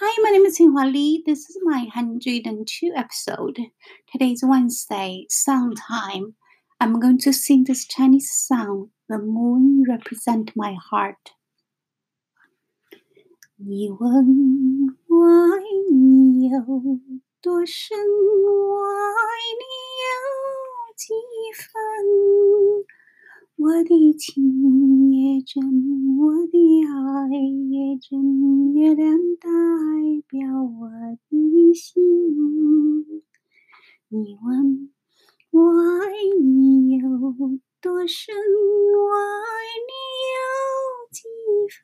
Hi, my name is Xinhua Li. This is my 102 episode. Today is Wednesday, song time. I'm going to sing this Chinese song, The Moon Represent My Heart. 你问我爱你有多深，我爱你有几分？我的情也真，我的爱也真，月亮代 你问我爱你有多深，我爱你有几分？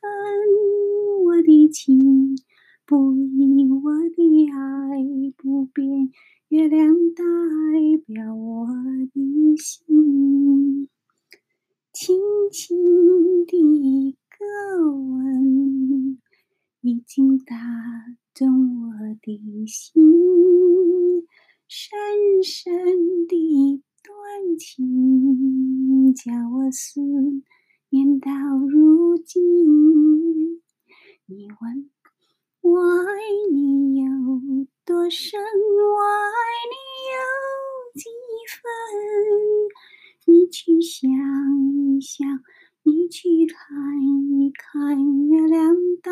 我的情不移，我的爱不变，月亮代表我的心。轻轻的一个吻，已经打动我的心。深深的一段情，叫我思念到如今。你问我爱你有多深，我爱你有几分？你去想一。想你去看一看，月亮代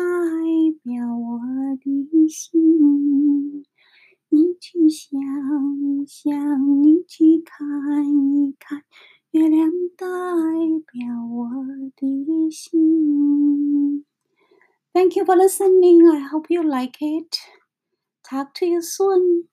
表我的心。想，你去看一看，月亮代表我的心。Thank you for listening. I hope you like it. Talk to you soon.